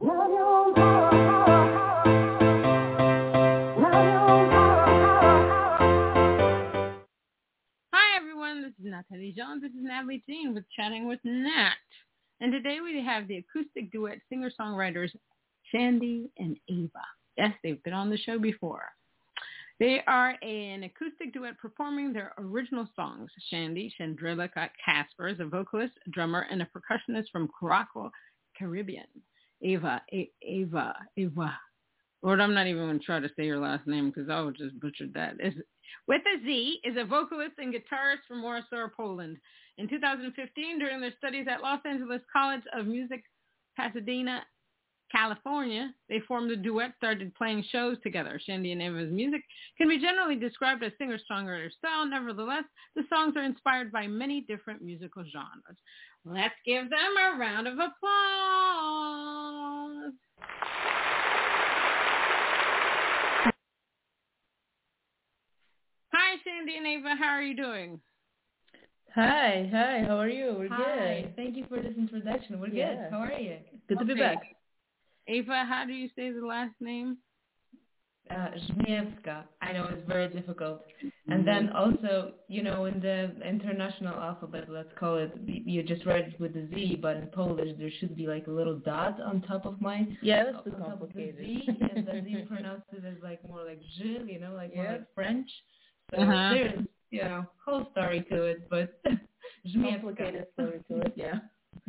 Hi everyone, this is Natalie Jones. This is Natalie Jean with Chatting with Nat. And today we have the acoustic duet singer-songwriters Shandy and Eva. Yes, they've been on the show before. They are an acoustic duet performing their original songs. Shandy Shandrelica Casper is a vocalist, drummer, and a percussionist from Curaçao, Caribbean. Eva, A- Eva, Eva. Lord, I'm not even going to try to say your last name because I would just butcher that. Is, with a Z, is a vocalist and guitarist from Warsaw, Poland. In 2015, during their studies at Los Angeles College of Music, Pasadena, California, they formed a duet, started playing shows together. Shandy and Eva's music can be generally described as singer-songwriter style. Nevertheless, the songs are inspired by many different musical genres. Let's give them a round of applause. Hi, Shandy and Eva. How are you doing? Hi, hi. How are you? We're Hi. good. Thank you for this introduction. We're Yeah. good. How are you? Good to be back. Eva, how do you say the last name? Uh, Żmijewska. I know it's very difficult. And then also, you know, in the international alphabet, let's call it, you just write it with a Z, but in Polish there should be like a little dot on top of my Yeah, that's on too top complicated. Z, and then you pronounce it as like more like J, you know, like more Yeah. like French. So Uh-huh. there's, you know, whole story to it, but Żmijewska. Complicated story to it. Yeah.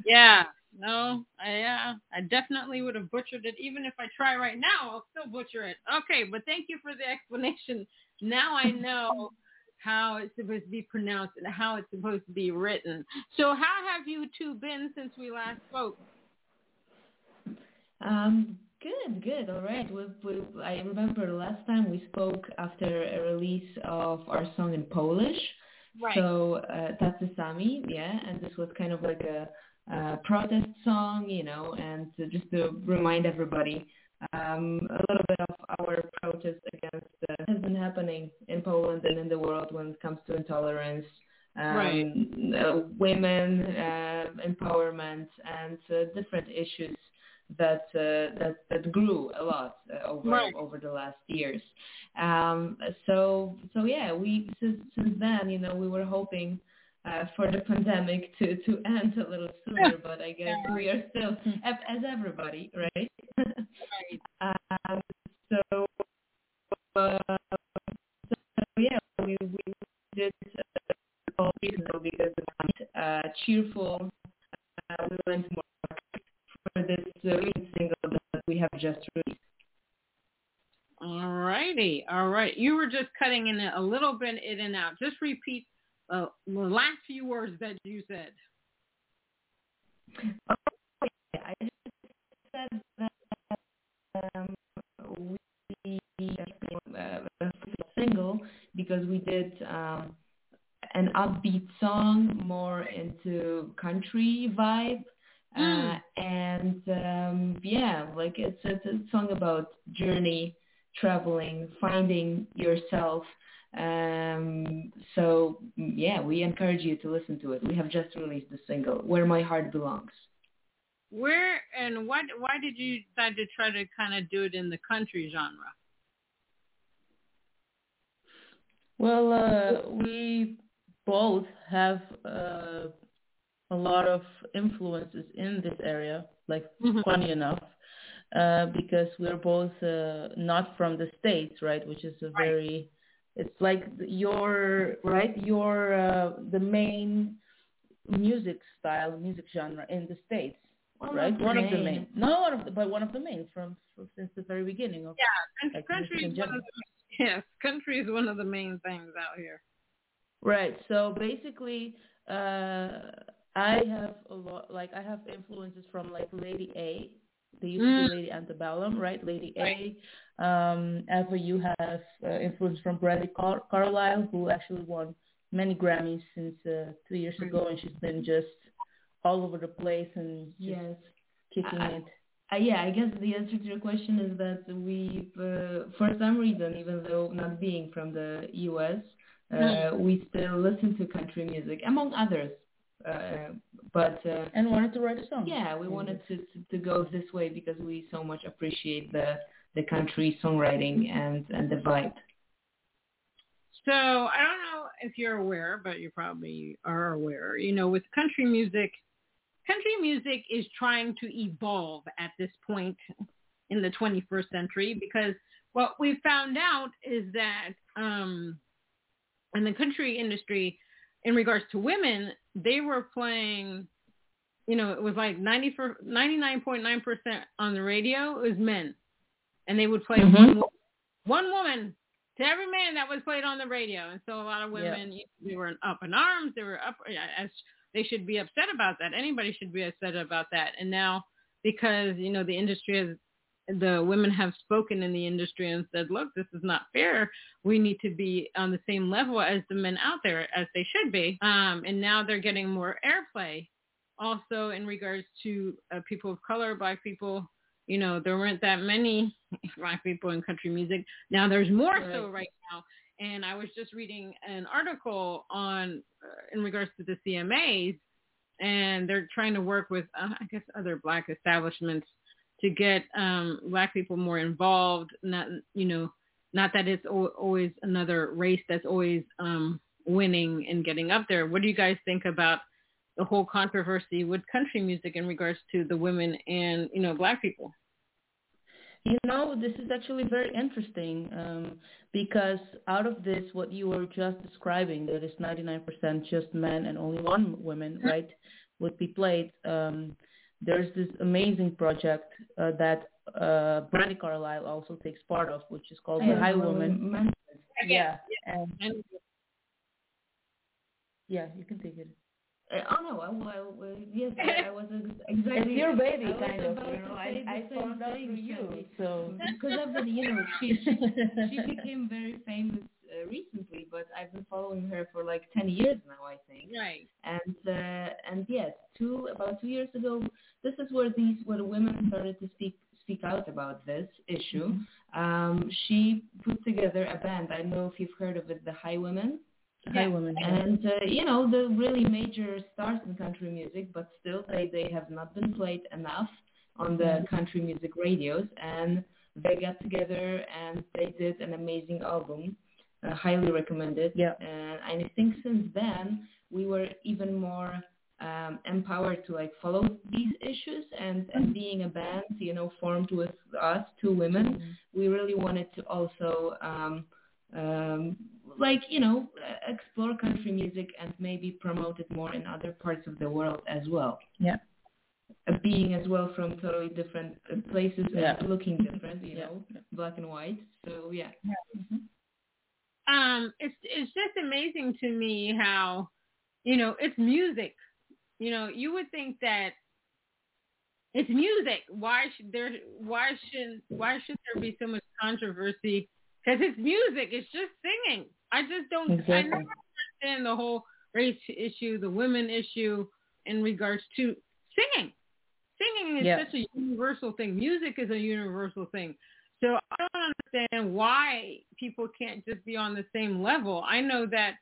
Yeah. No, I, yeah, I definitely would have butchered it. Even if I try right now, I'll still butcher it. Okay, but thank you for the explanation. Now I know how it's supposed to be pronounced and how it's supposed to be written. So how have you two been since we last spoke? Um, good, good. All right. We, we, I remember the last time we spoke after a release of our song in Polish. Right. So uh, the Sami, yeah, and this was kind of like a, uh protest song, you know, and to, just to remind everybody um, a little bit of our protest against uh, has been happening in Poland and in the world when it comes to intolerance, um, Right. uh, women uh, empowerment, and uh, different issues that uh, that that grew a lot uh, over Right. over the last years. Um, so so yeah, we since since then, you know, we were hoping uh, for the pandemic to to end a little sooner, but I guess we are still as everybody, right? um, so, uh, so yeah, we we did uh, all reasonable because we want uh, cheerful. Uh, we went more for this uh, recent single that we have just released. All righty. All right. You were just cutting in a little bit in and out. Just repeat uh, the last few words that you said. I just said that um, we uh, a single because we did um, an upbeat song more into country vibe. Uh, like it's, it's a song about journey, traveling, finding yourself. Um, so yeah, we encourage you to listen to it. We have just released the single, "Where My Heart Belongs." Where and what? Why did you decide to try to kind of do it in the country genre? Well, uh, we both have uh, a lot of influences in this area, like Mhm. funny enough, uh, because we're both uh, not from the States, right? Which is a very, it's like your, right? Your, uh, the main music style, music genre in the States, Well, right? not One of the main. main, no, one of the, but one of the main from, from since the very beginning of And Like country is one of the, yes, country is one of the main things out here. Right. So basically, uh, I have a lot, like I have influences from like Lady A, They used mm. to be Lady Antebellum, right? Lady A. Um, Eva, you have uh, influence from Brandi Car- Carlile, who actually won many Grammys since uh, two years ago, and she's been just all over the place and yes, kicking I, it. Uh, yeah, I guess the answer to your question is that we, uh, for some reason, even though not being from the U.S., uh, mm. we still listen to country music, among others. Uh, but uh, and wanted to write a song. Yeah, we wanted to, to, to go this way because we so much appreciate the the country songwriting and and the vibe. So I don't know if you're aware, but you probably are aware. You know, with country music, country music is trying to evolve at this point in the 21st century because what we found out is that um, in the country industry, in regards to women, they were playing, you know, it was like 90 for, 99.9% on the radio it was men. And they would play mm-hmm. one, one woman to every man that was played on the radio. And so a lot of women, yeah. they were up in arms. They were up as they should be upset about that. Anybody should be upset about that. And now because, you know, the industry has the women have spoken in the industry and said, look, this is not fair. We need to be on the same level as the men out there as they should be. Um, and now they're getting more airplay. Also in regards to uh, people of color, black people, you know, there weren't that many black people in country music. Now there's more right. so right now. And I was just reading an article on, uh, in regards to the CMAs, and they're trying to work with, uh, I guess, other black establishments to get um, black people more involved. Not you know, not that it's always another race that's always um, winning and getting up there. What do you guys think about the whole controversy with country music in regards to the women and you know black people? You know, this is actually very interesting um, because out of this, what you were just describing, that is 99% just men and only one woman, right, would be played. Um, there's this amazing project uh, that uh, Brandi Carlile also takes part of, which is called The Highwoman. Yeah. And, yeah, you can take it. Uh, oh no! Well, well, yes, I was exactly. It's your baby, kind of. You know, I, I found out through you, so because of the, you know, she she became very famous uh, recently, but I've been following her for like ten years now, I think. Right. And uh, and yes, two about two years ago, this is where these where women started to speak speak out about this issue. Mm-hmm. Um, she put together a band. I don't know if you've heard of it, the Highwomen. Highwomen. And uh, you know the really major stars in country music, but still they they have not been played enough on the mm-hmm. country music radios and they got together and they did an amazing album uh, highly recommended. Yeah. And I think since then we were even more um, empowered to like follow these issues and, and being a band, you know, formed with us, two women, mm-hmm. we really wanted to also um, um, like, you know, explore country music and maybe promote it more in other parts of the world as well. Yeah. Uh, being as well from totally different uh, places yeah. and looking different, you know, yeah. black and white. So yeah. yeah. Mm-hmm um, it's it's just amazing to me how, you know, it's music. You know, you would think that it's music. Why should there? Why shouldn't why should there be so much controversy? Because it's music. It's just singing. I just don't. Exactly. I never understand the whole race issue, the women issue, in regards to singing. Singing is such a universal thing. Music is a universal thing. So I don't understand why people can't just be on the same level. I know that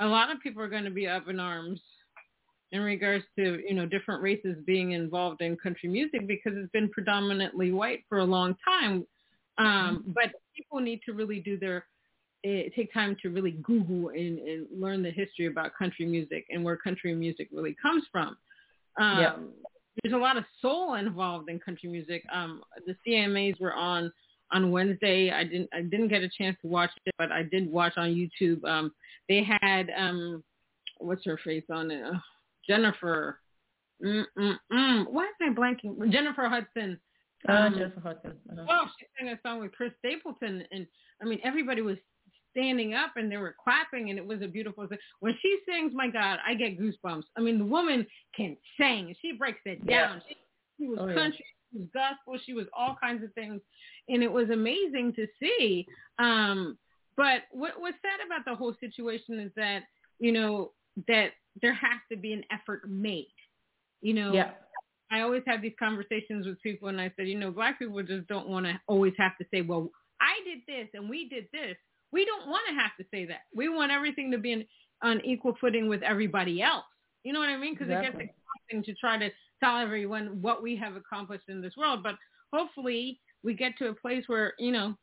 a lot of people are going to be up in arms in regards to, you know, different races being involved in country music because it's been predominantly white for a long time. Um, mm-hmm. but people need to really do their, uh, take time to really Google and, and, learn the history about country music and where country music really comes from. Um, yeah. There's a lot of soul involved in country music. Um, the CMAs were on on Wednesday. I didn't I didn't get a chance to watch it, but I did watch on YouTube. Um, they had um, what's her face on it? Uh, Jennifer. Mm-mm-mm. Why am I blanking? Jennifer Hudson. Uh, um, uh, Jennifer Hudson. Uh-huh. Oh, she sang a song with Chris Stapleton, and I mean everybody was standing up and they were clapping, and it was a beautiful thing. When she sings, my God, I get goosebumps. I mean, the woman can sing. She breaks it down. Yeah. She, she was oh, country. Yeah was gospel. She was all kinds of things, and it was amazing to see. Um, but what what's sad about the whole situation is that you know that there has to be an effort made. You know, Yeah. I always have these conversations with people, and I said, you know, black people just don't want to always have to say, well, I did this and we did this. We don't want to have to say that. We want everything to be in, on equal footing with everybody else. You know what I mean? Because Exactly. it gets exhausting to try to tell everyone what we have accomplished in this world. But hopefully, we get to a place where you know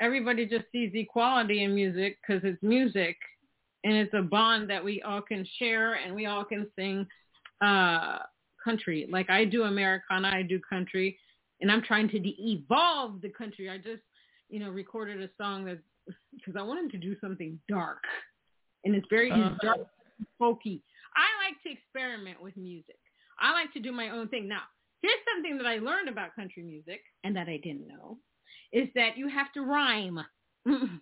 everybody just sees equality in music because it's music and it's a bond that we all can share and we all can sing uh country like i do americana i do country and i'm trying to de-evolve the country i just you know recorded a song that because i wanted to do something dark and it's very Uh-huh. dark folky i like to experiment with music i like to do my own thing now here's something that i learned about country music and that i didn't know is that you have to rhyme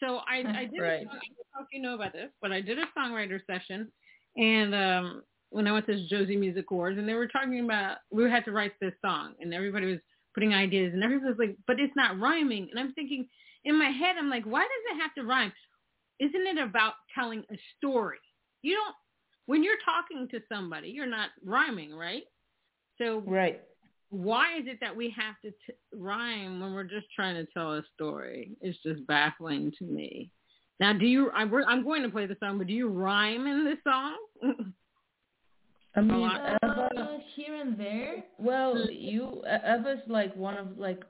so I, I did. Right. A I don't know if you know about this, but I did a songwriter session, and um, when I went to Josie Music Awards, and they were talking about we had to write this song, and everybody was putting ideas, and everybody was like, "But it's not rhyming." And I'm thinking in my head, I'm like, "Why does it have to rhyme? Isn't it about telling a story? You don't when you're talking to somebody, you're not rhyming, right? So Right. why is it that we have to t- rhyme when we're just trying to tell a story? It's just baffling to me. Now, do you? I, we're, I'm going to play the song, but do you rhyme in this song? I mean, lot. Eva, Uh, here and there. well, you E- Eva's like one of like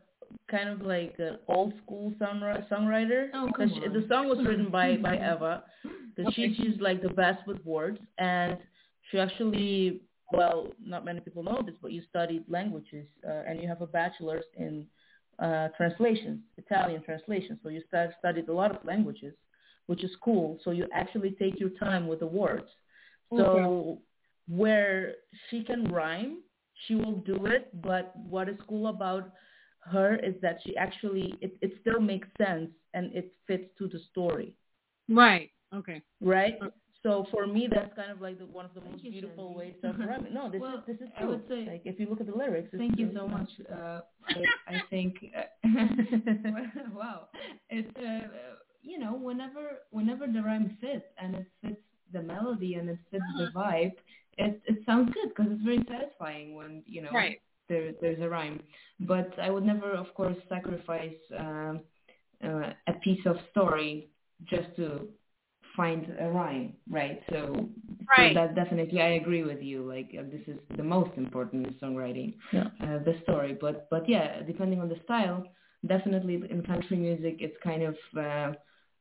kind of like an old school songwriter. songwriter. Oh, come she- the song was written by by Eva, because Okay. she's she's like the best with words, and she actually well, not many people know this, but you studied languages, uh, and you have a bachelor's in uh, translations, Italian translation. So you stu- studied a lot of languages, which is cool. So you actually take your time with the words. So where she can rhyme, she will do it. But what is cool about her is that she actually it, it still makes sense and it fits to the story, right. Okay. right? So for me, that's kind of like the, one of the Thank most you, beautiful Shandy. ways of rhyming. No, this Well, is this is I true. would say- like if you look at the lyrics, Thank you so much. Uh, I, I think. wow, it's uh, you know whenever whenever the rhyme fits and it fits the melody and it fits the vibe, it it sounds good because it's very satisfying when you know Right. There there's a rhyme. But I would never, of course, sacrifice um, uh, a piece of story just to find a rhyme, right? So, Right. so that definitely I agree with you. Like uh, this is the most important in songwriting, Yeah. uh, the story. But but yeah, depending on the style, definitely in country music, it's kind of uh,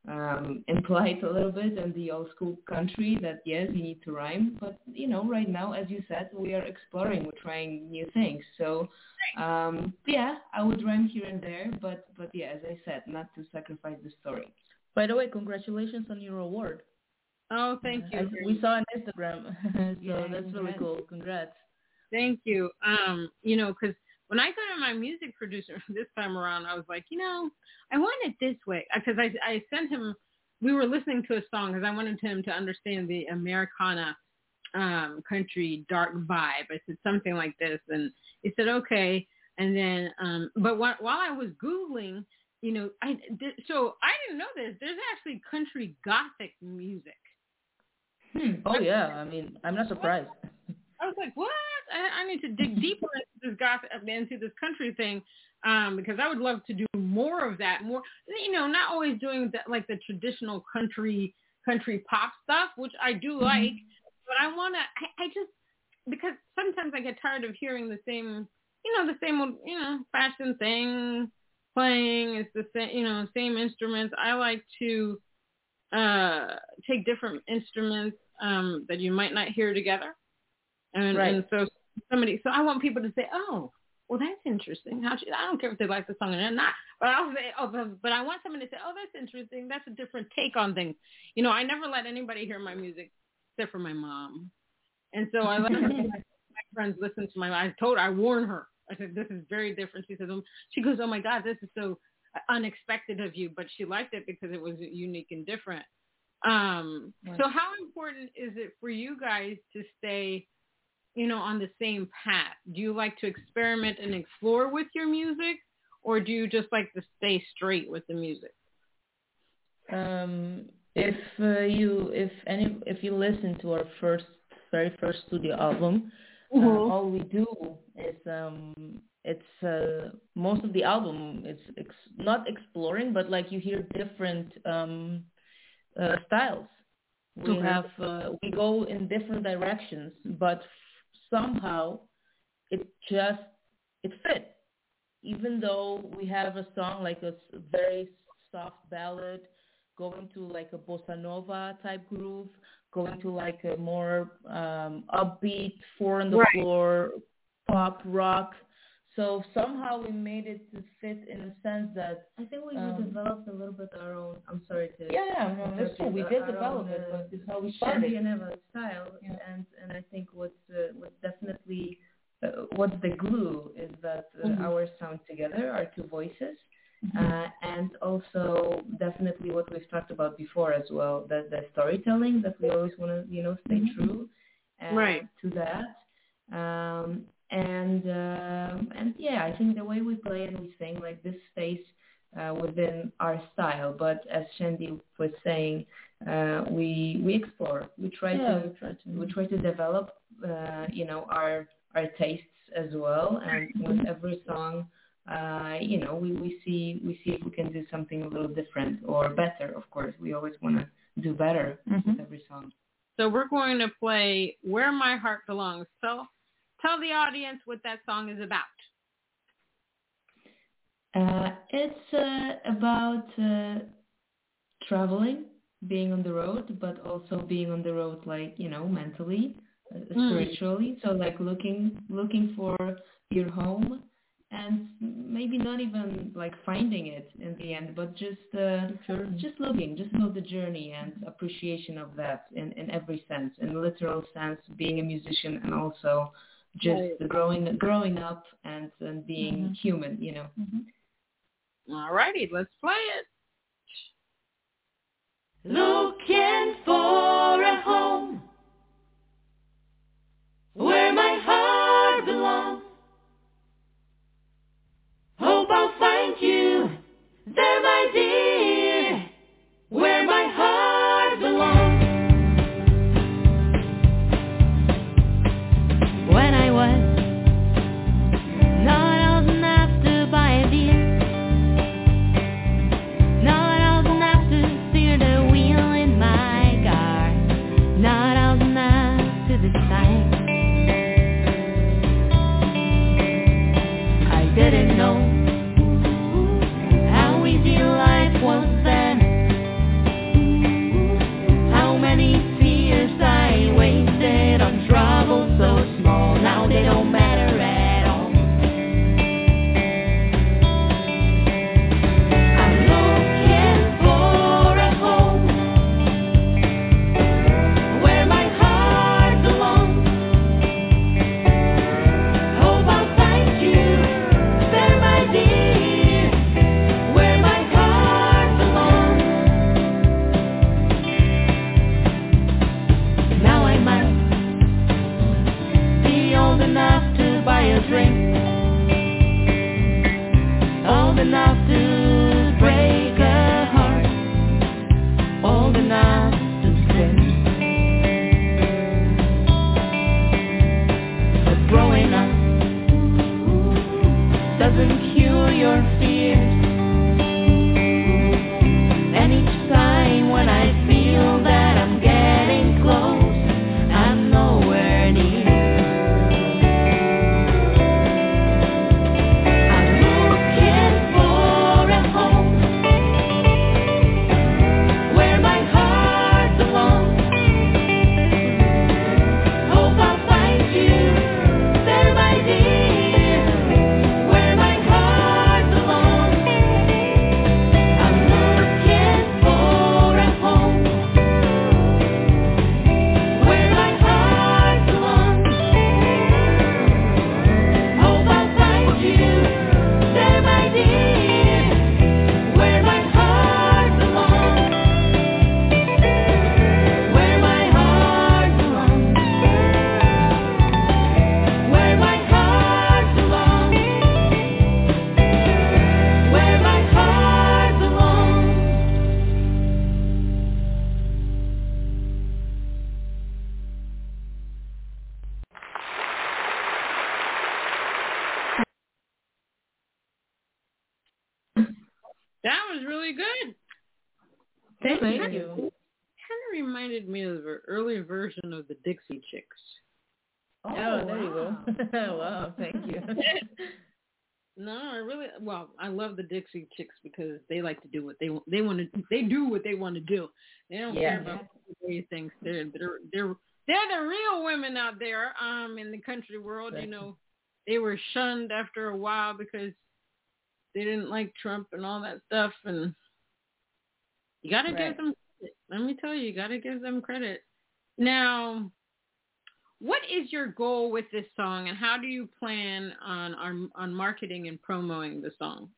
um, implied a little bit in the old school country that yes, you need to rhyme. But you know, right now, as you said, we are exploring, we're trying new things. So um, yeah, I would rhyme here and there, but but yeah, as I said, not to sacrifice the story. By the way, congratulations on your award. Oh, thank you. I- we saw on Instagram, so Yeah, that's really cool. Congrats. Thank you. Um, you know, because when I go to my music producer this time around, I was like, you know, I want it this way because I I sent him. We were listening to a song because I wanted him to understand the Americana um, country dark vibe. I said something like this, and he said okay. And then, um, but wh- while I was googling, you know, I did, so I didn't know this. There's actually country gothic music. Hmm. Oh yeah, I mean, I'm not surprised. I was like, what? I, I need to dig deeper into this gothic, into this country thing, um, because I would love to do more of that. More, you know, not always doing that like the traditional country country pop stuff, which I do like, but I want to. I, I just because sometimes I get tired of hearing the same, you know, the same old, you know, fashion thing playing. It's the same, you know, same instruments. I like to uh take different instruments um that you might not hear together and, Right. and so somebody, so I want people to say, oh, well, that's interesting. How should, I don't care if they like the song or not, but I'll say, oh, but, but I want someone to say, oh, that's interesting. That's a different take on things. You know, I never let anybody hear my music except for my mom. And so I let my, my friends listen to my, I told her, I warned her. I said, this is very different. She said, um, she goes, oh my God, this is so unexpected of you, but she liked it because it was unique and different. Um, Right. so how important is it for you guys to stay you know, on the same path? Do you like to experiment and explore with your music, or do you just like to stay straight with the music? Um, if uh, you if any if you listen to our first very first studio album, mm-hmm. uh, all we do is um, it's uh, most of the album is ex- not exploring, but like you hear different um, uh, styles. We okay. have uh, we go in different directions, but somehow it just it fit. Even though we have a song like a very soft ballad, going to like a bossa nova type groove, going to like a more um, upbeat, four on the right. floor, pop rock so somehow we made it to fit in the sense that I think we um, developed a little bit our own. I'm sorry to. Yeah, yeah, no, that's true. We did develop own, it, but this is how we started. Shandy style, yeah. and and I think what's uh, what's definitely uh, what's the glue is that uh, mm-hmm. our sound together, our two voices, mm-hmm. uh, and also definitely what we've talked about before as well, that the storytelling that we always want to you know stay mm-hmm. true uh, right. to that. Um, and uh, and yeah, I think the way we play and we sing like this stays uh, within our style. But as Shandy was saying, uh, we we explore. We try yeah, to we try to we try to develop uh, you know our our tastes as well. And with every song, uh, you know, we, we see we see if we can do something a little different or better. Of course, we always want to do better mm-hmm. with every song. So we're going to play "Where My Heart Belongs." So Tell the audience what that song is about. Uh, it's uh, about uh, traveling, being on the road, but also being on the road, like you know, mentally, uh, mm. spiritually. So like looking, looking for your home, and maybe not even like finding it in the end, but just uh, just looking, just know the journey and appreciation of that in in every sense, in literal sense, being a musician, and also just right. growing growing up and and being mm-hmm. human you know mm-hmm. all righty let's play it looking for a home was really good. Thank, Thank you. you. Kind of reminded me of an early version of the Dixie Chicks. Oh, there you go. wow, thank you. No, I really well, I love the Dixie Chicks because they like to do what they want. They want to. They do what they want to do. They don't Yeah. care about these things. They're they're they're they're the real women out there. Um, in the country world, you know, they were shunned after a while because they didn't like Trump and all that stuff. And you got to Right. give them. Credit. Let me tell you, you got to give them credit. Now, what is your goal with this song, and how do you plan on on, on marketing and promoting the song?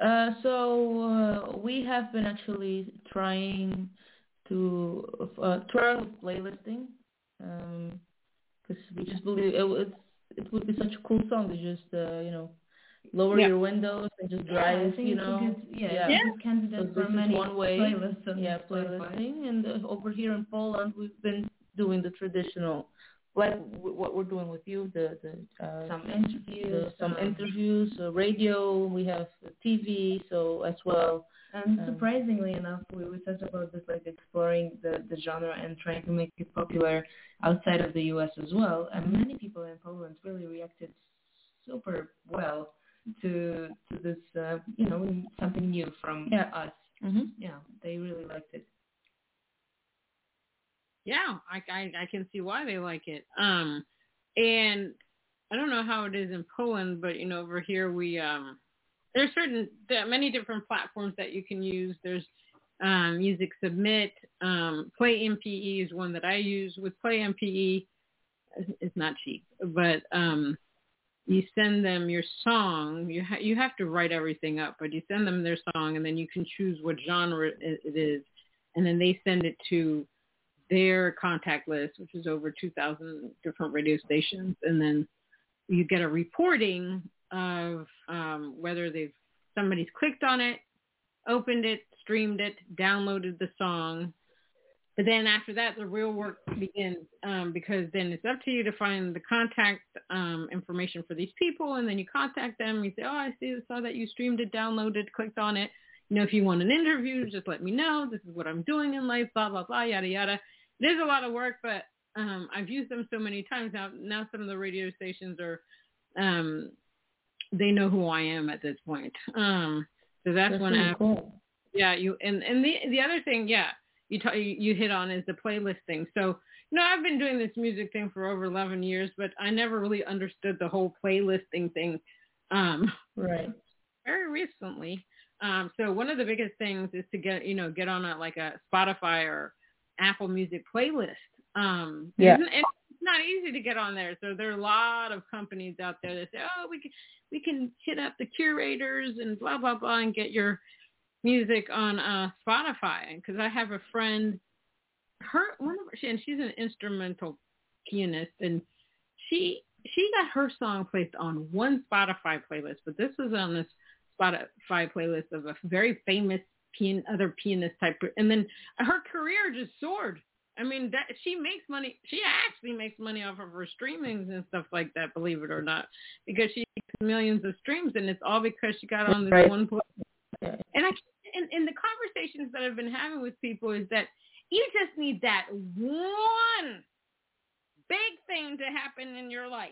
Uh, so uh, we have been actually trying to uh, try playlisting because we just believe it, would it would be such a cool song to just uh, you know lower Yeah. your windows and just drive think you know good, yeah, Yeah. Yeah. good So this for is many one way. playlists on yeah playlisting and uh, over here in Poland we've been doing the traditional like w- what we're doing with you the the uh, Some interviews, the, some um, interviews, uh, radio, we have TV, so as well. And Um, surprisingly enough, we, we talked about this, like exploring the, the genre and trying to make it popular outside of the U.S. as well. And many people in Poland really reacted super well to to this, uh, you know, something new from Yeah. us. Mm-hmm. Yeah, they really liked it. Yeah, I, I I can see why they like it. Um, and I don't know how it is in Poland, but you know, over here we um, there's certain there are many different platforms that you can use. There's um, Music Submit, um, Play MPE is one that I use. With Play MPE, it's not cheap, but um, you send them your song. You ha- you have to write everything up, but you send them their song, and then you can choose what genre it, it is, and then they send it to their contact list, which is over 2,000 different radio stations, and then you get a reporting of um, whether they've somebody's clicked on it, opened it, streamed it, downloaded the song. But then after that, the real work begins um, because then it's up to you to find the contact um, information for these people, and then you contact them. You say, "Oh, I see, saw that you streamed it, downloaded, clicked on it. You know, if you want an interview, just let me know. This is what I'm doing in life. Blah blah blah, yada yada." Is a lot of work, but um, I've used them so many times now. Now some of the radio stations are, um, they know who I am at this point. Um, so that's, That's when really I, cool. yeah, you and and the the other thing, yeah, you t- you hit on is the playlist thing. So you know, I've been doing this music thing for over 11 years, but I never really understood the whole playlisting thing. Um, Right. very recently. Um, so one of the biggest things is to get you know get on a like a Spotify or Apple Music playlist. Um, Yeah. it's, it's not easy to get on there. So there are a lot of companies out there that say, oh, we can we can hit up the curators and blah blah blah and get your music on uh, Spotify. Because I have a friend, her one of her, and she's an instrumental pianist, and she she got her song placed on one Spotify playlist, but this was on this Spotify playlist of a very famous pian, other pianist type, and then her career just soared. I mean, that she makes money. She actually makes money off of her streamings and stuff like that. Believe it or not, because she gets millions of streams, and it's all because she got on this Right. one. Yeah. And I and, and the conversations that I've been having with people is that you just need that one big thing to happen in your life,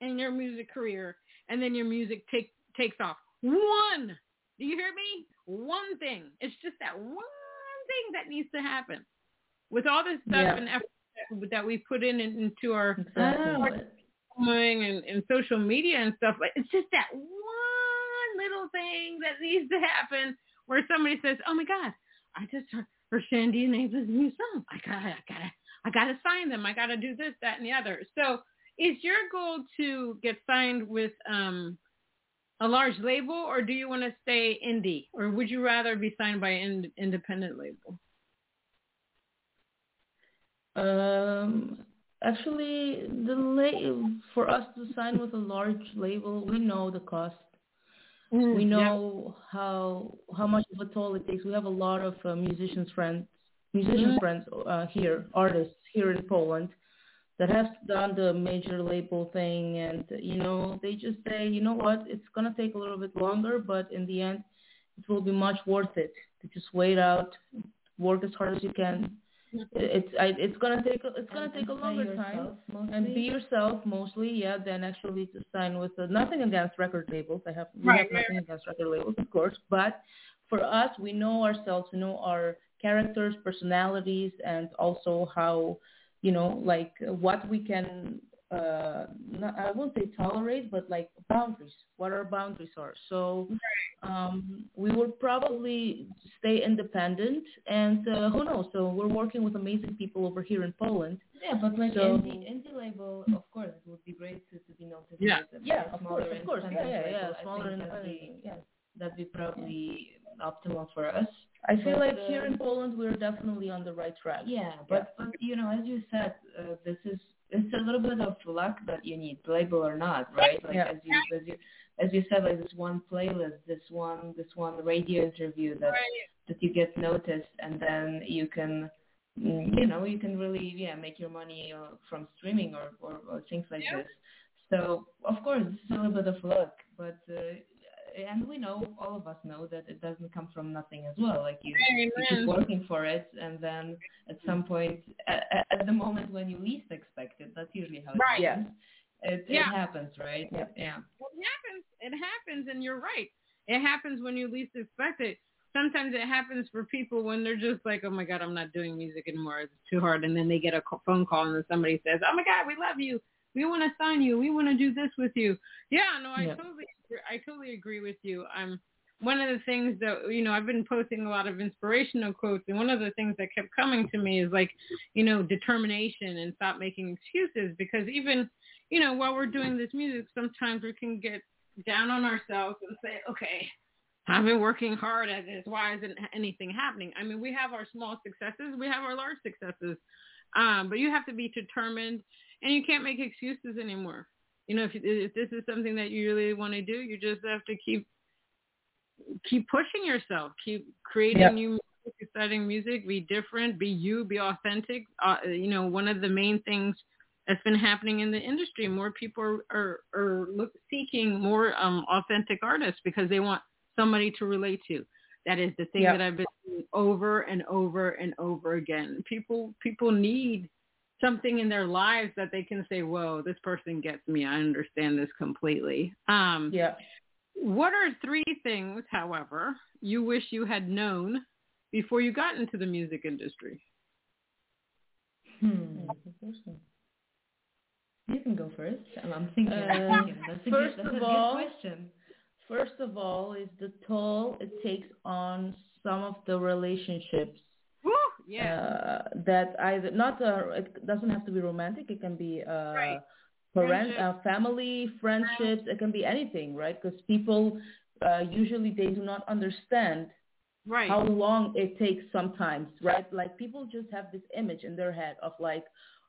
in your music career, and then your music take takes off. One. Do you hear me? One thing. It's just that one thing that needs to happen. With all this stuff Yeah. and effort that, we put in into our Exactly. and, and social media and stuff, like it's just that one little thing that needs to happen where somebody says, "Oh my God, I just heard, heard Shandy and Eva's new song. I gotta, I gotta, I gotta sign them. I gotta do this, that, and the other." So, is your goal to get signed with um, a large label, or do you want to stay indie, or would you rather be signed by an in, independent label? Um, actually, the la- for us to sign with a large label, we know the cost. We know how how much of a toll it takes. We have a lot of uh, musicians friends, musician Mhm. friends uh, here, artists here in Poland. that have done the major label thing, and you know they just say, you know what, it's gonna take a little bit longer, but in the end, it will be much worth it to just wait out, work as hard as you can. It's I, it's gonna take it's gonna And- take a longer time yourself and be yourself mostly, yeah. Then actually to sign with uh, nothing against record labels. I have Right, have right, nothing against record labels, of course. But for us, we know ourselves, we know our characters, personalities, and also how, you know, like what we can. Uh, not, I won't say tolerate, but like boundaries. What our boundaries are. So um, we will probably stay independent, and uh, who knows? So we're working with amazing people over here in Poland. Yeah, but like So- indie, indie label, of course, it would be great to, to be noticed. Yeah. as a Yeah, of smaller course, of course. Yeah, yeah, yeah. Smaller think and that'd be, yeah. that'd be probably optimal for us. I feel But, like uh, here in Poland we're definitely on the right track. Yeah, but but you know, as you said, uh, this is it's a little bit of luck that you need, label or not, right? Like Yeah. as you as you as you said, like this one playlist, this one this one radio interview that that you get noticed, and then you can. mm, You know, you can really, yeah, make your money uh, from streaming or, or, or things like Yeah. this. So, of course, is a little bit of luck, but uh, and we know, all of us know that it doesn't come from nothing as well. Like you, you keep working for it, and then at some point, at, at the moment when you least expect it, that's usually how it Right. happens. It, Yeah. it happens, right? Yeah. yeah. Well, it happens. It happens, and you're right. It happens when you least expect it. Sometimes it happens for people when they're just like, "Oh my God, I'm not doing music anymore. It's too hard." And then they get a ca- phone call, and then somebody says, "Oh my God, we love you. We want to sign you. We want to do this with you." Yeah, no, I Yeah. totally, I totally agree with you. I'm one of the things that you know I've been posting a lot of inspirational quotes, and one of the things that kept coming to me is like, you know, determination and stop making excuses because even you know while we're doing this music, sometimes we can get down on ourselves and say, okay, I've been working hard at this. Why isn't anything happening? I mean, we have our small successes, we have our large successes, um, but you have to be determined, and you can't make excuses anymore. You know, if, if this is something that you really want to do, you just have to keep keep pushing yourself, keep creating Yep. new music, exciting music, be different, be you, be authentic. Uh, you know, one of the main things that's been happening in the industry, more people are are, are look, seeking more um, authentic artists because they want somebody to relate to. That is the thing Yep. that I've been over and over and over again. People people need something in their lives that they can say, "Whoa, this person gets me. I understand this completely." Um, Yeah. what are three things, however, you wish you had known before you got into the music industry? Hmm. You can go first. I'm, I'm thinking. Uh. That's a first good, that's of a good all- question. First of all, is the toll it takes on some of the relationships Woo! Yeah. uh, that either not uh, it doesn't have to be romantic. It can be uh, Right. parent, Friendship. uh, family, friendships. It can be anything, right? Because people uh, usually they do not understand right. how long it takes sometimes, right? Like people just have this image in their head of like,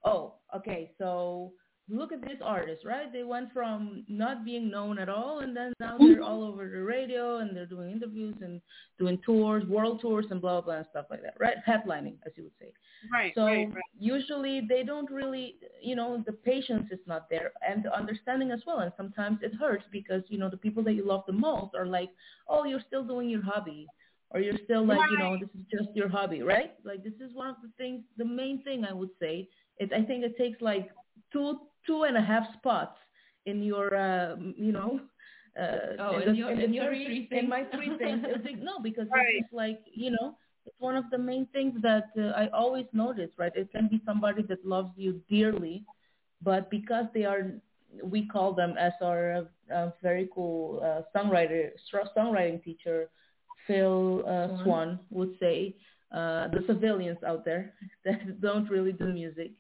oh, okay, so look at this artist, right? They went from not being known at all, and then now mm-hmm. they're all over the radio and they're doing interviews and doing tours, world tours, and blah blah, blah and stuff like that, right? Headlining, as you would say. right. So right. Right. usually they don't really, you know, the patience is not there and the understanding as well. And sometimes it hurts because, you know, the people that you love the most are like, oh, you're still doing your hobby. Or you're still like, you know, this is just your hobby, right? Like this is one of the things, the main thing I would say is I think it takes like two, two and a half spots in your, uh, you know, uh, Oh, the- in your- in the your three- in my three things. No, because Right. it's like, you know, it's one of the main things that uh, I always notice, right? It can be somebody that loves you dearly, but because they are, we call them as our uh, uh, very cool uh, songwriter, songwriting teacher, Phil uh, Swann. Swann would say, uh, the civilians out there that don't really do music,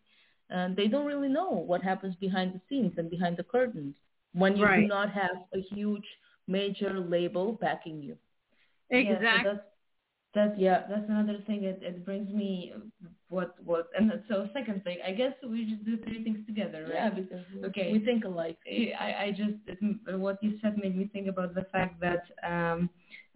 and they don't really know what happens behind the scenes and behind the curtains when you do not have a huge major label backing you. Yeah, so Exactly. that's that's Yeah. that's another thing. It it brings me what what and so second thing. I guess we just do three things together, right? Yeah, because Okay. we think alike. I, I just it, what you said made me think about the fact that um,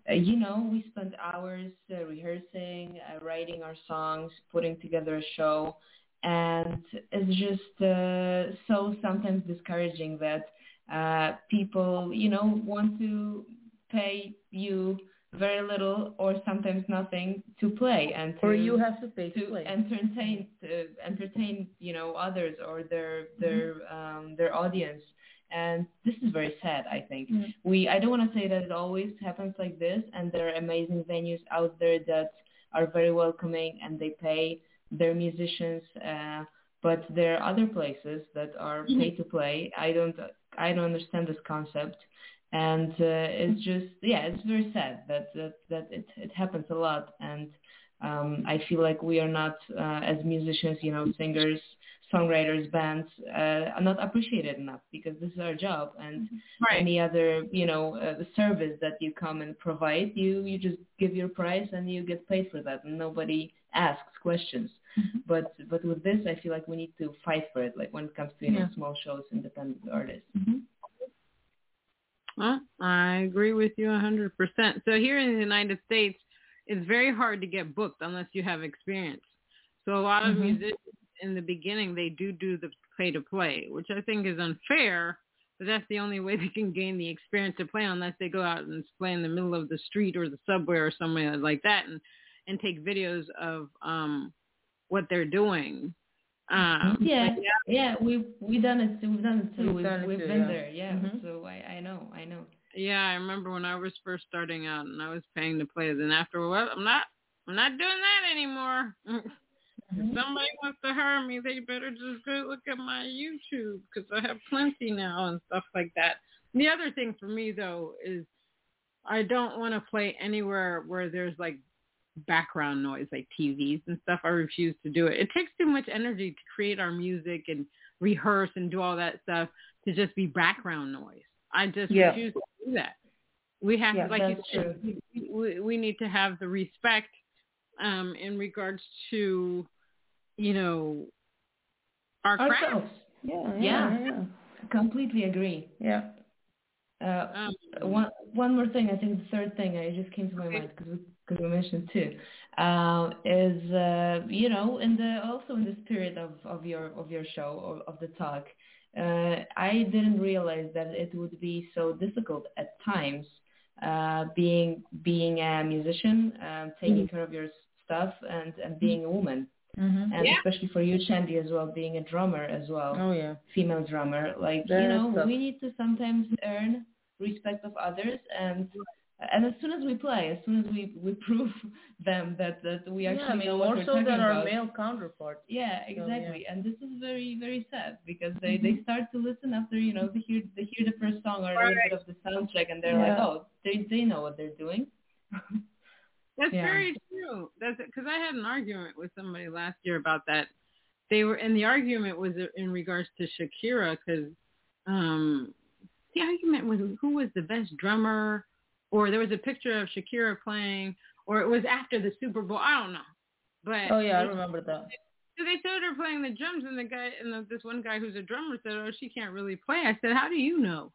you know we spend hours uh, rehearsing, uh, writing our songs, putting together a show, and it's just uh, so sometimes discouraging that uh, people, you know, want to pay you very little or sometimes nothing to play and to, or you have to pay to, to play. entertain to entertain you know others or their their um their audience and this is very sad i think Mhm. we i don't want to say that it always happens like this and there are amazing venues out there that are very welcoming and they pay their musicians uh but there are other places that are pay to play. I don't i don't understand this concept. And uh, it's just yeah it's very sad that that that it it happens a lot. And um i feel like we are not uh, as musicians you know singers songwriters bands uh, are not appreciated enough because this is our job. And Right. any other you know uh, service that you come and provide you you just give your price and you get paid for that. And nobody asks questions but but with this i feel like we need to fight for it like when it comes to you know small shows independent artists Well, I agree with you a 100%. So here in the United States, it's very hard to get booked unless you have experience. So a lot of Mhm. musicians in the beginning, they do do the pay to play, which I think is unfair, but that's the only way they can gain the experience to play unless they go out and play in the middle of the street or the subway or somewhere like that and, and take videos of um, what they're doing. Um, Yeah, but yeah, we've we done it. We've done it too. We've We've, we've too, been yeah. there. Yeah. Mhm. So I I know I know. Yeah, I remember when I was first starting out and I was paying to play. Then after a while, I'm not, I'm not doing that anymore. if somebody wants to hire me, they better just go look at my YouTube because I have plenty now and stuff like that. The other thing for me though is I don't want to play anywhere where there's like background noise, like TVs and stuff. I refuse to do it. It takes too much energy to create our music and rehearse and do all that stuff to just be background noise. I just Yeah. refuse to do that. We have Yeah, to, like you said, we, we, we need to have the respect um, in regards to, you know, our craft. Ourselves. Yeah, yeah, Yeah. yeah. Completely agree. yeah. Uh, Um, one one more thing. I think the third thing I just came to my Okay. mind because we, cause we mentioned too uh, is uh, you know in the also in the spirit of, of your of your show or of the talk. Uh, I didn't realize that it would be so difficult at times uh, being being a musician, um, taking care of your stuff, and, and being a woman, Mhm. and Yeah. especially for you, Shandy, as well, being a drummer as well Oh yeah. female drummer. Like That you know, sucks. we need to sometimes earn respect of others, and and as soon as we play, as soon as we we prove them that that we actually yeah, I mean know what more we're so talking than our male counterparts. Yeah, yeah. exactly. And this is very very sad because they Mm-hmm. they start to listen after you know they hear they hear the first song or a little bit of the sound check, and they're like, oh, they they know what they're doing. That's Yeah. very true. That's because I had an argument with somebody last year about that. They were, and the argument was in regards to Shakira because um, the argument was who was the best drummer, or there was a picture of Shakira playing, or it was after the Super Bowl. I don't know, but Oh yeah, I remember that. so they showed her playing the drums, and the guy and the, this one guy who's a drummer said, "Oh, she can't really play." I said, "How do you know?"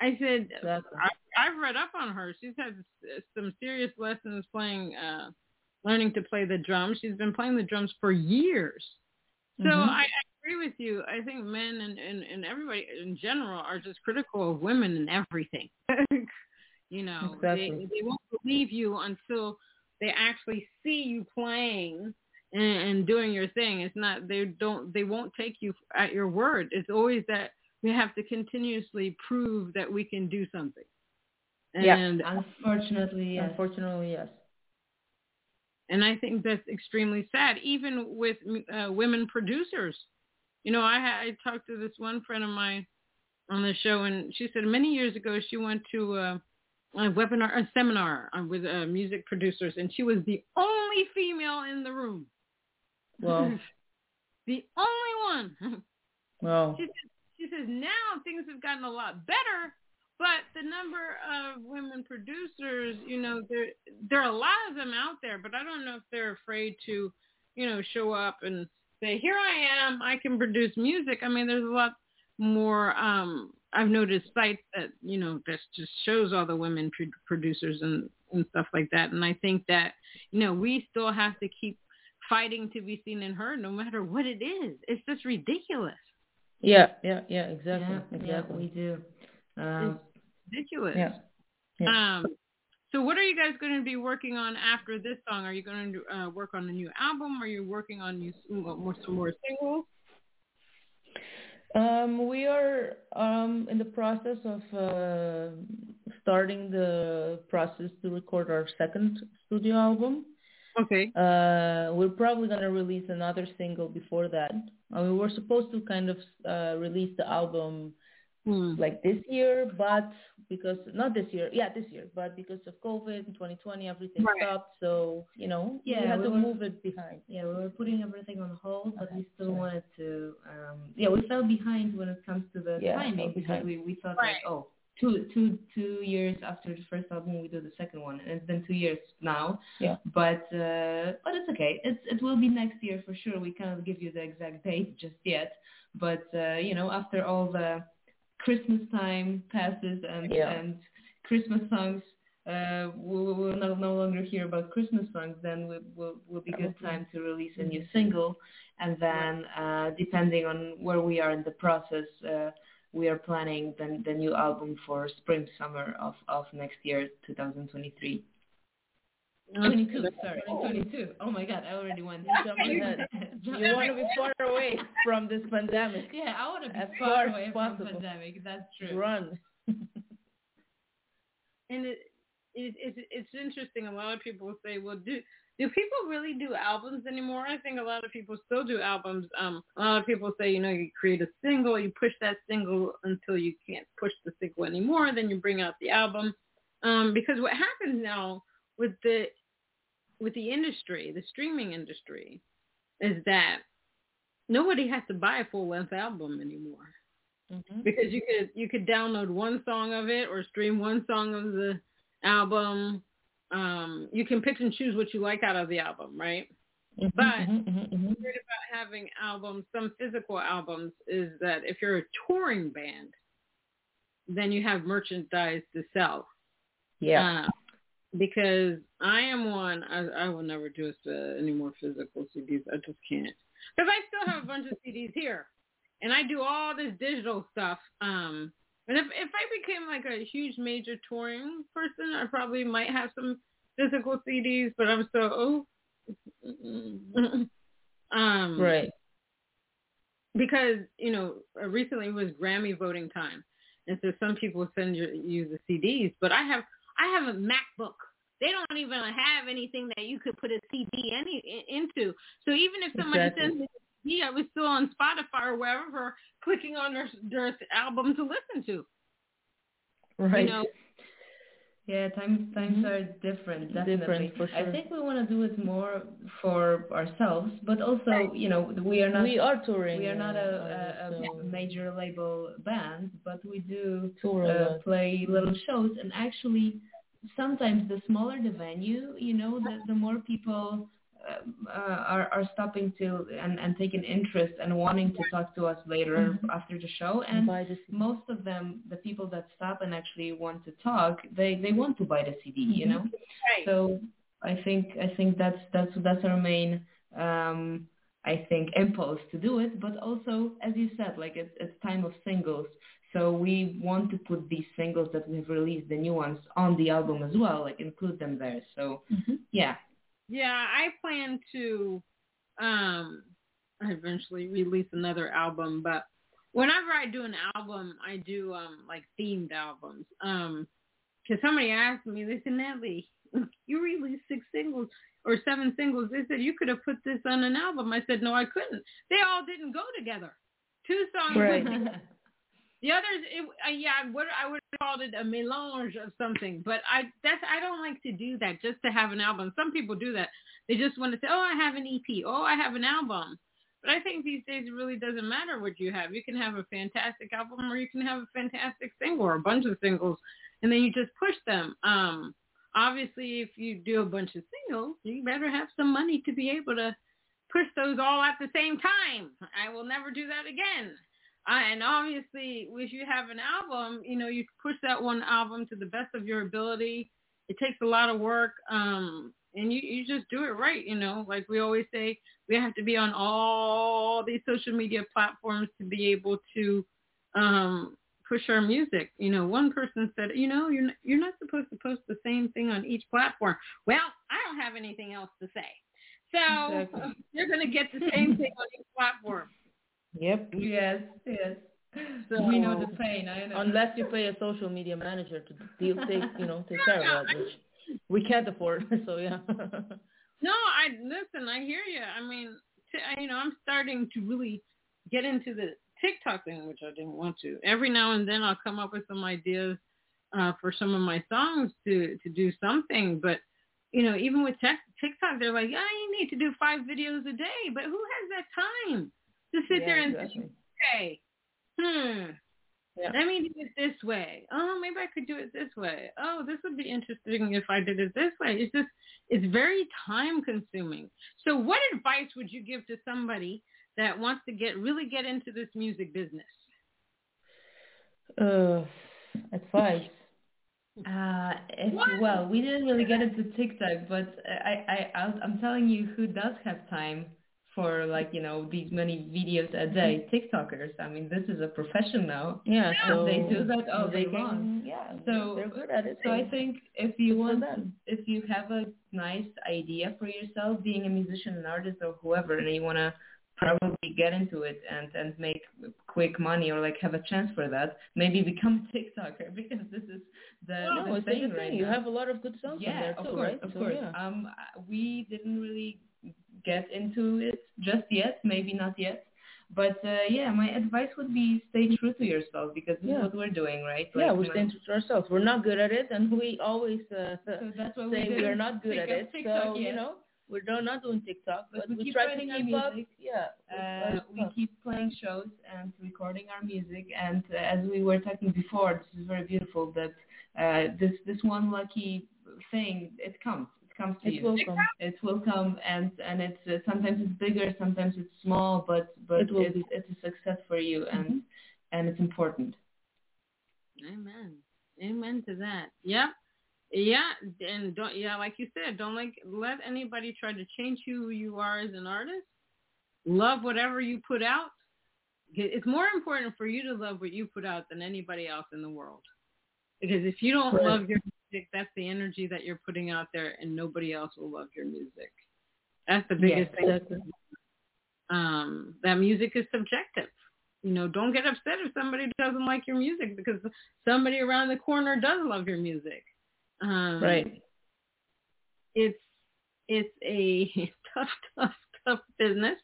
I said, Exactly. I, I've read up on her. She's had some serious lessons playing, uh, learning to play the drums. She's been playing the drums for years. So Mhm. I, I agree with you. I think men and, and, and everybody in general are just critical of women and everything. you know, Exactly. they, they won't believe you until they actually see you playing and, and doing your thing. It's not they don't they won't take you at your word. It's always that we have to continuously prove that we can do something. Yeah. And Unfortunately, yes. Unfortunately, yes. and I think that's extremely sad, even with uh, women producers. You know, I, had- I talked to this one friend of mine on the show, and she said many years ago she went to a, a webinar, a seminar with uh, music producers, and she was the only female in the room. Well, the only one. well, she says, she says now things have gotten a lot better, but the number of women producers, you know, there there are a lot of them out there, but I don't know if they're afraid to, you know, show up and say, "Here I am, I can produce music." I mean, there's a lot more. um I've noticed sites that you know that just shows all the women pro- producers and and stuff like that, and I think that you know we still have to keep fighting to be seen and heard, no matter what it is. It's just ridiculous. Yeah, yeah, yeah, exactly, yeah, exactly. yeah, we do. Um, Ridiculous. Yeah. Yeah. Um, so what are you guys going to be working on after this song? Are you going to uh, work on a new album? Are you working on new more some more singles? Um, we are um, in the process of uh, starting the process to record our second studio album. Okay. Uh, we're probably gonna release another single before that. I mean, we're supposed to kind of uh, release the album Hmm. like this year, but because not this year, yeah, this year, but because of COVID in 2020, everything Right. stopped. So you know, Yeah, we had we to were- move it behind. yeah, we were putting everything on hold, but we still wanted to. Um, yeah, we fell behind when it comes to the Yeah, timing because we we thought Right. like, oh, two two two years after the first album, we do the second one, and it's been two years now. Yeah. But uh, but it's okay. It's it will be next year for sure. We cannot give you the exact date just yet, but uh, you know, after all the Christmas time passes and Yeah. and Christmas songs uh, we'll, we'll no, no longer hear about Christmas songs, then we will will be good time to release a new single, and then uh, depending on where we are in the process, uh, we are planning the, the new album for spring summer of, of next year, 2023. 22, sorry, 22. Oh my God, I already went. Jump. You want to be far away from this pandemic. Yeah, I want to be As far far as away from possible. pandemic. That's true. Run. And it, it, it's it's interesting. A lot of people say, well, do do people really do albums anymore? I think a lot of people still do albums. Um, a lot of people say, you know, you create a single, you push that single until you can't push the single anymore, then you bring out the album. Um, because what happens now with the with the industry, the streaming industry, is that nobody has to buy a full length album anymore Mhm. because you could you could download one song of it or stream one song of the album. Um, you can pick and choose what you like out of the album, right? Mhm, But- mhm, mhm, mhm. The great about having albums, some physical albums, is that if you're a touring band, then you have merchandise to sell. yeah, Uh, because I am one, I, I will never do uh, any more physical CDs. I just can't. Because I still have a bunch of CDs here, and I do all this digital stuff. Um, and if if I became like a huge major touring person, I probably might have some physical CDs. But I'm so oh, um, right. because you know recently it was Grammy voting time, and so some people send you, you the CDs, but I have I have a MacBook. They don't even have anything that you could put a CD any into. So even if somebody Exactly. sends me a CD, I was still on Spotify or wherever, clicking on their their album to listen to. Right. You know, Yeah, times times Mhm. are different. Definitely. Different, for I think we want to do it more for ourselves, but also, you know, we are not we are touring. we are not a, a, a major label band, but we do tour uh, play little shows, and actually, sometimes the smaller the venue, you know, the the more people. Uh, uh, are are stopping to and and taking interest and wanting to talk to us later Mhm. after the show and Buy the most of them, the people that stop and actually want to talk, they they want to buy the CD, you know. right? So I think I think that's that's that's our main um I think impulse to do it. But also, as you said, like it's it's time of singles. So we want to put these singles that we've released, the new ones, on the album as well, like include them there. So Mhm. yeah. Yeah, I plan to um eventually release another album, but whenever I do an album, I do um like themed albums. Um cuz somebody asked me, they said, "Natalie, you released six singles or seven singles." They said, "You could have put this on an album." I said, "No, I couldn't. They all didn't go together. Two songs Right. the others, it, uh, yeah, what I would called it a melange of something, but I that's I don't like to do that just to have an album. Some people do that. They just want to say, oh, I have an EP, oh, I have an album. But I think these days it really doesn't matter what you have. You can have a fantastic album, or you can have a fantastic single, or a bunch of singles, and then you just push them. Um, obviously, if you do a bunch of singles, you better have some money to be able to push those all at the same time. I will never do that again. Uh, and obviously, if you have an album, you know, you push that one album to the best of your ability. It takes a lot of work, um, and you you just do it right. You know, like we always say, we have to be on all these social media platforms to be able to um push our music. You know, one person said, you know, you're you're not supposed to post the same thing on each platform. Well, I don't have anything else to say. So exactly. you're going to get the same thing on each platform. Yep. Yes. Yes. So, we know the pain. I know. Unless you pay a social media manager to deal, take, you know, take care of that, which we can't afford. So yeah. no, I listen. I hear you. I mean, t- you know, I'm starting to really get into the TikTok thing, which I didn't want to. Every now and then, I'll come up with some ideas uh, for some of my songs to to do something. But you know, even with TikTok, they're like, "Yeah, you need to do five videos a day." But who has that time to sit yeah, there and exactly. say, "Hmm, yeah. let me do it this way. Oh, maybe I could do it this way. Oh, this would be interesting if I did it this way." It's just, it's very time consuming. So, what advice would you give to somebody that wants to get really get into this music business? Uh, advice. Uh, well, we didn't really get into TikTok, but I, I, I'm telling you who does have time for like, you know, these many videos a day. Mm-hmm. TikTokers. I mean, this is a profession now. Yeah. So they do that all they day long. Yeah. So they're good at it. So I think if you want, if you have a nice idea for yourself, being a musician, an artist, or whoever, and you want to probably get into it and and make quick money or like have a chance for that maybe become tiktoker because this is the, no, the thing right you now. have a lot of good songs yeah there of too, course right? of so, course yeah. um we didn't really get into it just yet maybe not yet but uh, yeah, my advice would be stay true to yourself because this Yeah. is what we're doing, right? yeah, we're staying true to ourselves. We're not good at it, and we always uh, So that's why we say we didn't are not good at it. TikTok so you know, we're not, not doing TikTok, But but, we we keep try to writing our keep up. music. Yeah, Uh, we keep playing shows and recording our music. And uh, as we were talking before, this is very beautiful that uh, this this one lucky thing it comes. It comes to It you. will come. It will come, and and it's uh, sometimes it's bigger, sometimes it's small, but but It it's it's a success for you, and Mhm. and it's important. Amen. Amen to that. Yep. Yeah, and don't yeah, like you said, don't like let anybody try to change who you are as an artist. Love whatever you put out. It's more important for you to love what you put out than anybody else in the world. Because if you don't Right. love your music, that's the energy that you're putting out there, and nobody else will love your music. That's the biggest thing. Um, that music is subjective. You know, don't get upset if somebody doesn't like your music because somebody around the corner does love your music. Um, Right. It's it's a tough, tough, tough business,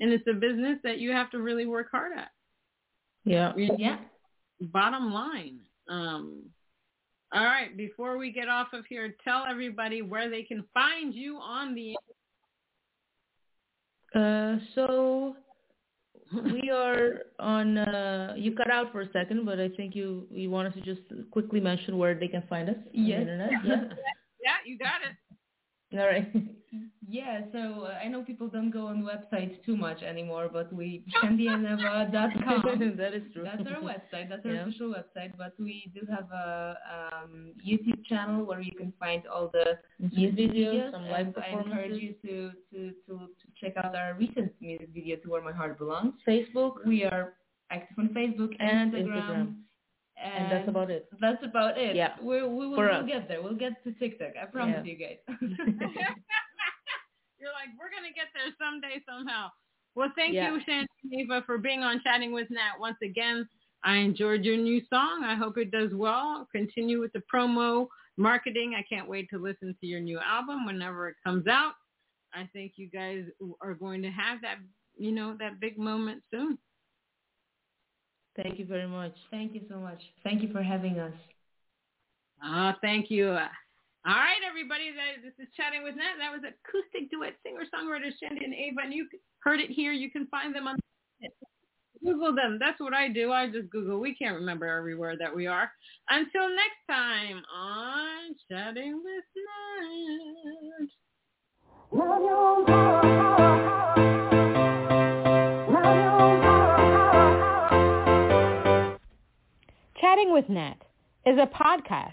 and it's a business that you have to really work hard at. Yeah. Yeah. Bottom line. Um, all right, before we get off of here, tell everybody where they can find you on the. Uh, so we are on. Uh, you cut out for a second, but I think you you wanted to just quickly mention where they can find us on Yes. the internet. Yeah. Yeah, you got it. All right. Yeah, so uh, I know people don't go on websites too much anymore, but we shandyandeva.com. that is true. That's our website. That's our Yeah. official website. But we do have a um, YouTube channel where you can find all the music videos. some live and I encourage you to, to, to, to check out our recent music video, To Where My Heart Belongs. Facebook, We are active on Facebook And Instagram. Instagram. and that's about it. That's about it. Yeah. we we will we'll get there. We'll get to TikTok. I promise Yeah. you guys. You're like, we're gonna get there someday somehow. Well, thank Yeah. you, Shandy and Eva, for being on Chatting with Nat once again. I enjoyed your new song. I hope it does well. Continue with the promo marketing. I can't wait to listen to your new album whenever it comes out. I think you guys are going to have that, you know, that big moment soon. Thank you very much. Thank you so much. Thank you for having us. Ah, thank you. All right, everybody. That, this is Chatting with Nat. That was acoustic duet singer-songwriters Shandy and Eva. And you heard it here. You can find them on Google them. That's what I do. I just Google. We can't remember everywhere that we are. Until next time on Chatting with Nat. Chatting with Nat is a podcast